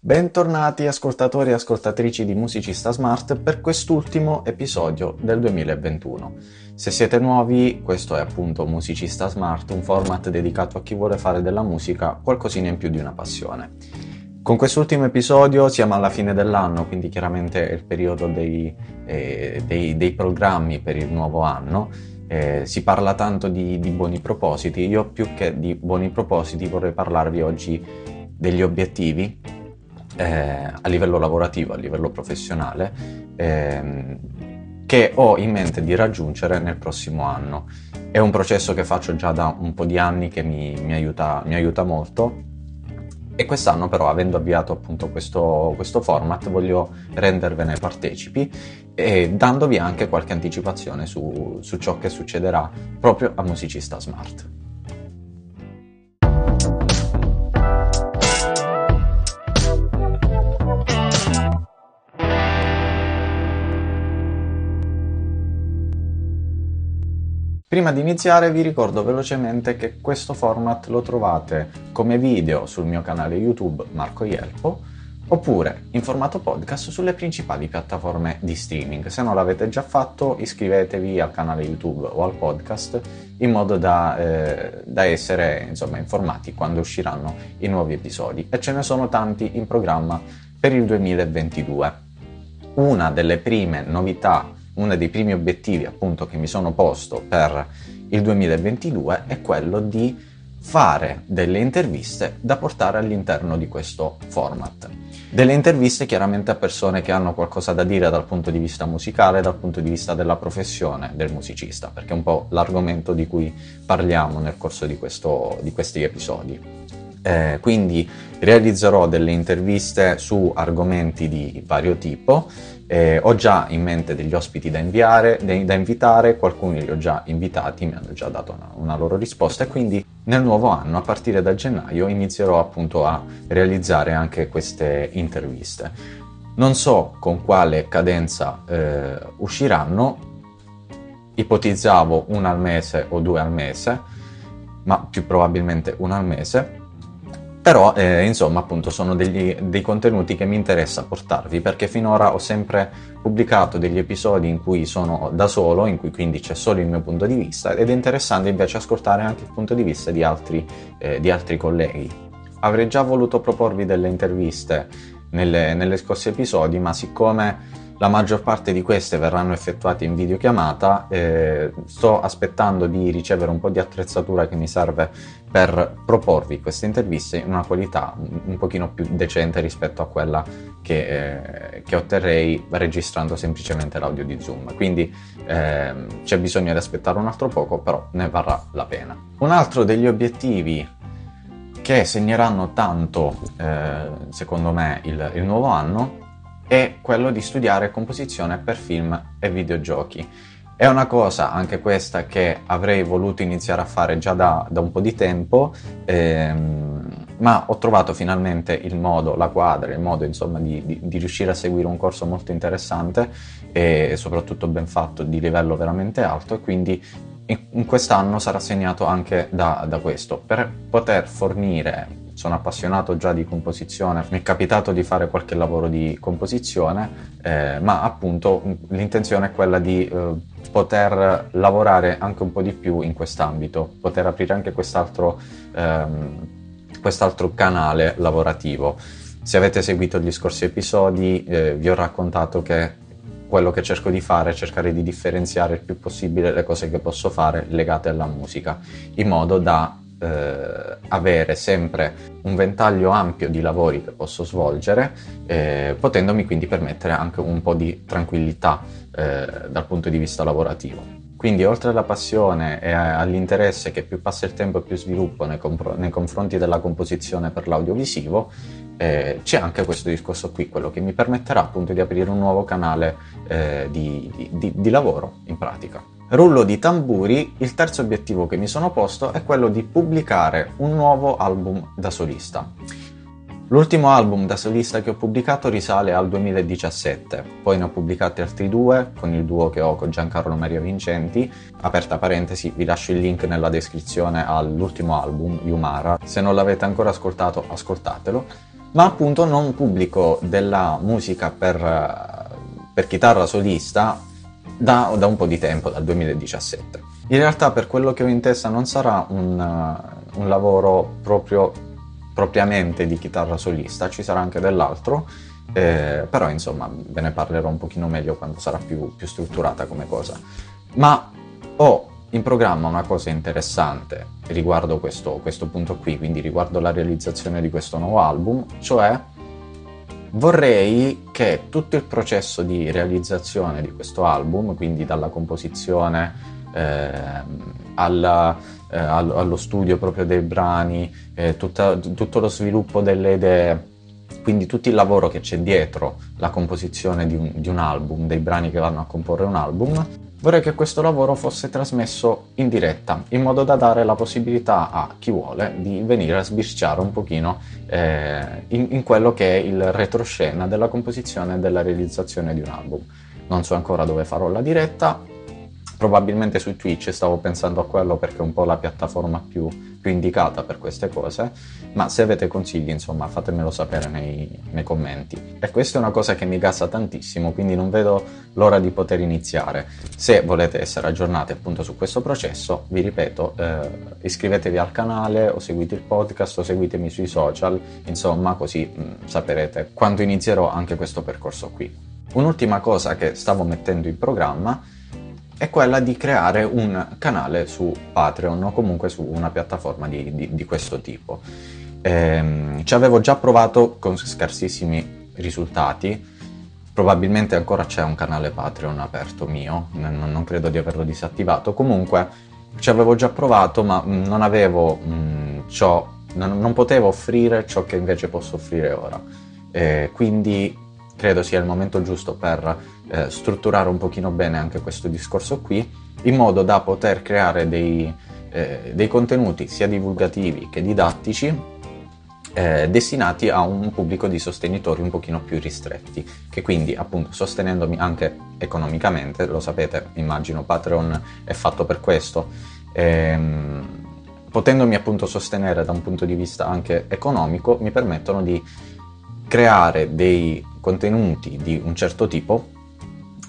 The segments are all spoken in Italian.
Bentornati ascoltatori e ascoltatrici di Musicista Smart per quest'ultimo episodio del 2021. Se siete nuovi, questo è appunto Musicista Smart, un format dedicato a chi vuole fare della musica qualcosina in più di una passione. Con quest'ultimo episodio siamo alla fine dell'anno, quindi chiaramente è il periodo dei, eh, dei, dei programmi per il nuovo anno. Eh, si parla tanto di, di buoni propositi, io più che di buoni propositi vorrei parlarvi oggi degli obiettivi eh, a livello lavorativo, a livello professionale, ehm, che ho in mente di raggiungere nel prossimo anno. È un processo che faccio già da un po' di anni che mi, mi, aiuta, mi aiuta, molto e quest'anno però avendo avviato appunto questo, questo format voglio rendervene partecipi e dandovi anche qualche anticipazione su, su ciò che succederà proprio a Musicista Smart. Prima di iniziare vi ricordo velocemente che questo format lo trovate come video sul mio canale YouTube Marco Ielpo oppure in formato podcast sulle principali piattaforme di streaming. Se non l'avete già fatto iscrivetevi al canale YouTube o al podcast in modo da, eh, da essere insomma, informati quando usciranno i nuovi episodi e ce ne sono tanti in programma per il 2022. Una delle prime novità uno dei primi obiettivi appunto che mi sono posto per il 2022 è quello di fare delle interviste da portare all'interno di questo format. Delle interviste chiaramente a persone che hanno qualcosa da dire dal punto di vista musicale, dal punto di vista della professione del musicista, perché è un po' l'argomento di cui parliamo nel corso di, questo, di questi episodi. Eh, quindi realizzerò delle interviste su argomenti di vario tipo. Eh, ho già in mente degli ospiti da, inviare, da invitare, qualcuno li ho già invitati, mi hanno già dato una, una, loro risposta. E quindi nel nuovo anno, a partire da gennaio, inizierò appunto a realizzare anche queste interviste. Non so con quale cadenza eh, usciranno, ipotizzavo una al mese o due al mese, ma più probabilmente una al mese però, eh, insomma, appunto, sono degli, dei contenuti che mi interessa portarvi perché finora ho sempre pubblicato degli episodi in cui sono da solo, in cui quindi c'è solo il mio punto di vista ed è interessante invece ascoltare anche il punto di vista di altri, eh, di altri colleghi. Avrei già voluto proporvi delle interviste nelle, nelle scorsi episodi, ma siccome la maggior parte di queste verranno effettuate in videochiamata. Eh, sto aspettando di ricevere un po' di attrezzatura che mi serve per proporvi queste interviste in una qualità un, pochino più decente rispetto a quella che, eh, che otterrei registrando semplicemente l'audio di Zoom. Quindi eh, c'è bisogno di aspettare un altro poco, però ne varrà la pena. Un altro degli obiettivi che segneranno tanto, eh, secondo me, il, il nuovo anno è quello di studiare composizione per film e videogiochi. È una cosa, anche questa, che avrei voluto iniziare a fare già da, da un po' di tempo, ehm, ma ho trovato finalmente il modo, la quadra, il modo insomma di, di, di, riuscire a seguire un corso molto interessante e soprattutto ben fatto, di livello veramente alto e quindi in, quest'anno sarà segnato anche da, da questo, per poter fornire sono appassionato già di composizione, mi è capitato di fare qualche lavoro di composizione, eh, ma appunto l'intenzione è quella di eh, poter lavorare anche un po' di più in quest'ambito, poter aprire anche quest'altro, ehm, quest'altro canale lavorativo. Se avete seguito gli scorsi episodi eh, vi ho raccontato che quello che cerco di fare è cercare di differenziare il più possibile le cose che posso fare legate alla musica, in modo da eh, avere sempre un ventaglio ampio di lavori che posso svolgere, eh, potendomi quindi permettere anche un po' di tranquillità eh, dal punto di vista lavorativo. Quindi oltre alla passione e all'interesse che più passa il tempo più sviluppo nei, compro- nei confronti della composizione per l'audiovisivo, eh, c'è anche questo discorso qui, quello che mi permetterà appunto di aprire un nuovo canale eh, di, di, di lavoro in pratica. Rullo di tamburi, il terzo obiettivo che mi sono posto è quello di pubblicare un nuovo album da solista. L'ultimo album da solista che ho pubblicato risale al 2017, poi ne ho pubblicati altri due con il duo che ho con Giancarlo Maria Vincenti. Aperta parentesi, vi lascio il link nella descrizione all'ultimo album, Yumara. Se non l'avete ancora ascoltato, ascoltatelo. Ma appunto non pubblico della musica per, per chitarra solista da, da, un po' di tempo, dal 2017. In realtà per quello che ho in testa non sarà un, un lavoro proprio, propriamente di chitarra solista, ci sarà anche dell'altro, eh, però insomma ve ne parlerò un pochino meglio quando sarà più, più strutturata come cosa. Ma ho in programma una cosa interessante riguardo questo, questo punto qui, quindi riguardo la realizzazione di questo nuovo album, cioè vorrei che tutto il processo di realizzazione di questo album, quindi dalla composizione eh, alla, eh, allo studio proprio dei brani, eh, tutta, tutto lo sviluppo delle idee, quindi tutto il lavoro che c'è dietro la composizione di un, di un album, dei brani che vanno a comporre un album, Vorrei che questo lavoro fosse trasmesso in diretta, in modo da dare la possibilità a chi vuole di venire a sbirciare un pochino eh, in, in, quello che è il retroscena della composizione e della realizzazione di un album. Non so ancora dove farò la diretta, probabilmente su Twitch stavo pensando a quello perché è un po' la piattaforma più, più indicata per queste cose, ma se avete consigli insomma fatemelo sapere nei, nei, commenti. E questa è una cosa che mi gassa tantissimo, quindi non vedo l'ora di poter iniziare. Se volete essere aggiornati appunto su questo processo, vi ripeto, eh, iscrivetevi al canale o seguite il podcast o seguitemi sui social, insomma così mh, saprete quando inizierò anche questo percorso qui. Un'ultima cosa che stavo mettendo in programma è quella di creare un canale su Patreon o comunque su una piattaforma di, di, di questo tipo. Ehm, ci avevo già provato con scarsissimi risultati, probabilmente ancora c'è un canale Patreon aperto mio, non, non credo di averlo disattivato, comunque ci avevo già provato ma non avevo mh, ciò, non, non, potevo offrire ciò che invece posso offrire ora. Eh, quindi credo sia il momento giusto per eh, strutturare un pochino bene anche questo discorso qui, in modo da poter creare dei, eh, dei contenuti sia divulgativi che didattici eh, destinati a un pubblico di sostenitori un pochino più ristretti, che quindi appunto sostenendomi anche economicamente, lo sapete, immagino Patreon è fatto per questo, ehm, potendomi appunto sostenere da un punto di vista anche economico, mi permettono di creare dei contenuti di un certo tipo,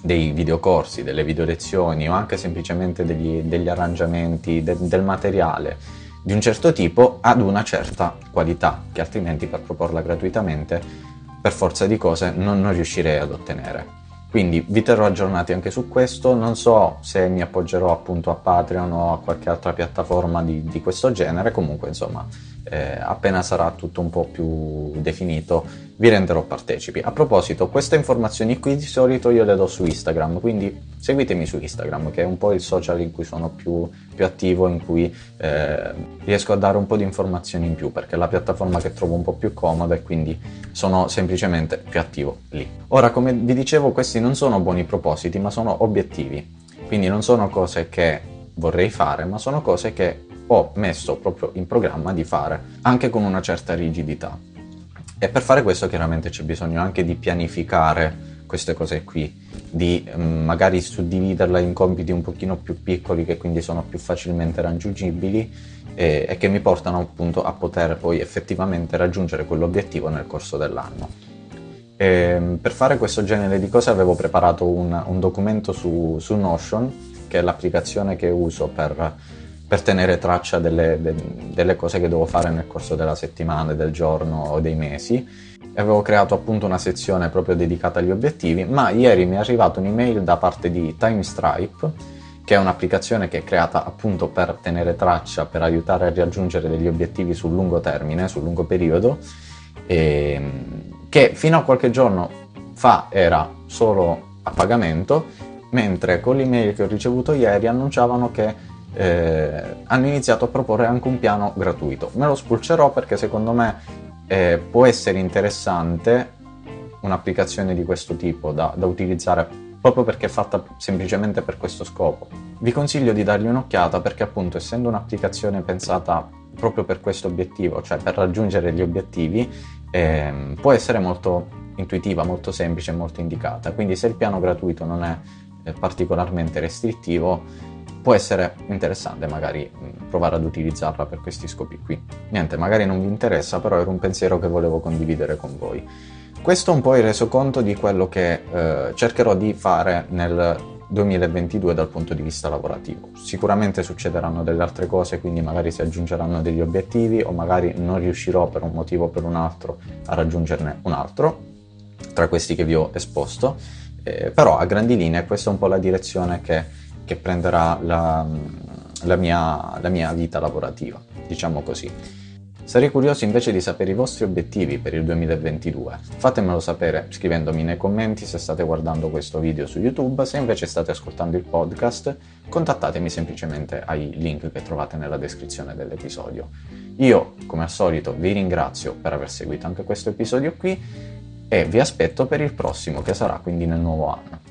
dei videocorsi, delle video lezioni o anche semplicemente degli, degli arrangiamenti, de, del materiale di un certo tipo ad una certa qualità, che altrimenti per proporla gratuitamente per forza di cose non, non riuscirei ad ottenere. Quindi vi terrò aggiornati anche su questo, non so se mi appoggerò appunto a Patreon o a qualche altra piattaforma di, di questo genere, comunque insomma eh, appena sarà tutto un po' più definito vi renderò partecipi. A proposito, queste informazioni qui di solito io le do su Instagram, quindi seguitemi su Instagram che è un po' il social in cui sono più, più attivo, in cui eh, riesco a dare un po' di informazioni in più perché è la piattaforma che trovo un po' più comoda e quindi sono semplicemente più attivo lì. Ora, come vi dicevo, questi non sono buoni propositi ma sono obiettivi, quindi non sono cose che vorrei fare ma sono cose che ho messo proprio in programma di fare, anche con una certa rigidità. E per fare questo chiaramente c'è bisogno anche di pianificare queste cose qui, di mm, magari suddividerla in compiti un pochino più piccoli che quindi sono più facilmente raggiungibili e, e che mi portano appunto a poter poi effettivamente raggiungere quell'obiettivo nel corso dell'anno. E, ehm, per fare questo genere di cose avevo preparato un, un documento su, su Notion, che è l'applicazione che uso per per tenere traccia delle, de, delle, cose che devo fare nel corso della settimana, del giorno o dei mesi. E avevo creato appunto una sezione proprio dedicata agli obiettivi, ma ieri mi è arrivata un'email da parte di TimeStripe, che è un'applicazione che è creata appunto per tenere traccia, per aiutare a raggiungere degli obiettivi sul lungo termine, sul lungo periodo, e, che fino a qualche giorno fa era solo a pagamento, mentre con l'email che ho ricevuto ieri annunciavano che eh, hanno iniziato a proporre anche un piano gratuito. Me lo spulcerò perché secondo me eh, può essere interessante un'applicazione di questo tipo da, da utilizzare proprio perché è fatta semplicemente per questo scopo. Vi consiglio di dargli un'occhiata perché appunto essendo un'applicazione pensata proprio per questo obiettivo, cioè per raggiungere gli obiettivi, eh, può essere molto intuitiva, molto semplice, molto indicata. Quindi se il piano gratuito non è particolarmente restrittivo, può essere interessante magari provare ad utilizzarla per questi scopi qui. Niente, magari non vi interessa, però era un pensiero che volevo condividere con voi. Questo è un po' il resoconto di quello che eh, cercherò di fare nel 2022 dal punto di vista lavorativo. Sicuramente succederanno delle altre cose, quindi magari si aggiungeranno degli obiettivi o magari non riuscirò per un motivo o per un altro a raggiungerne un altro, tra questi che vi ho esposto, eh, però a grandi linee questa è un po' la direzione che, che prenderà la, la, mia, la mia vita lavorativa, diciamo così. Sarei curioso invece di sapere i vostri obiettivi per il 2022. Fatemelo sapere scrivendomi nei commenti se state guardando questo video su YouTube, se invece state ascoltando il podcast, contattatemi semplicemente ai link che trovate nella descrizione dell'episodio. Io, come al solito, vi ringrazio per aver seguito anche questo episodio qui e vi aspetto per il prossimo che sarà quindi nel nuovo anno.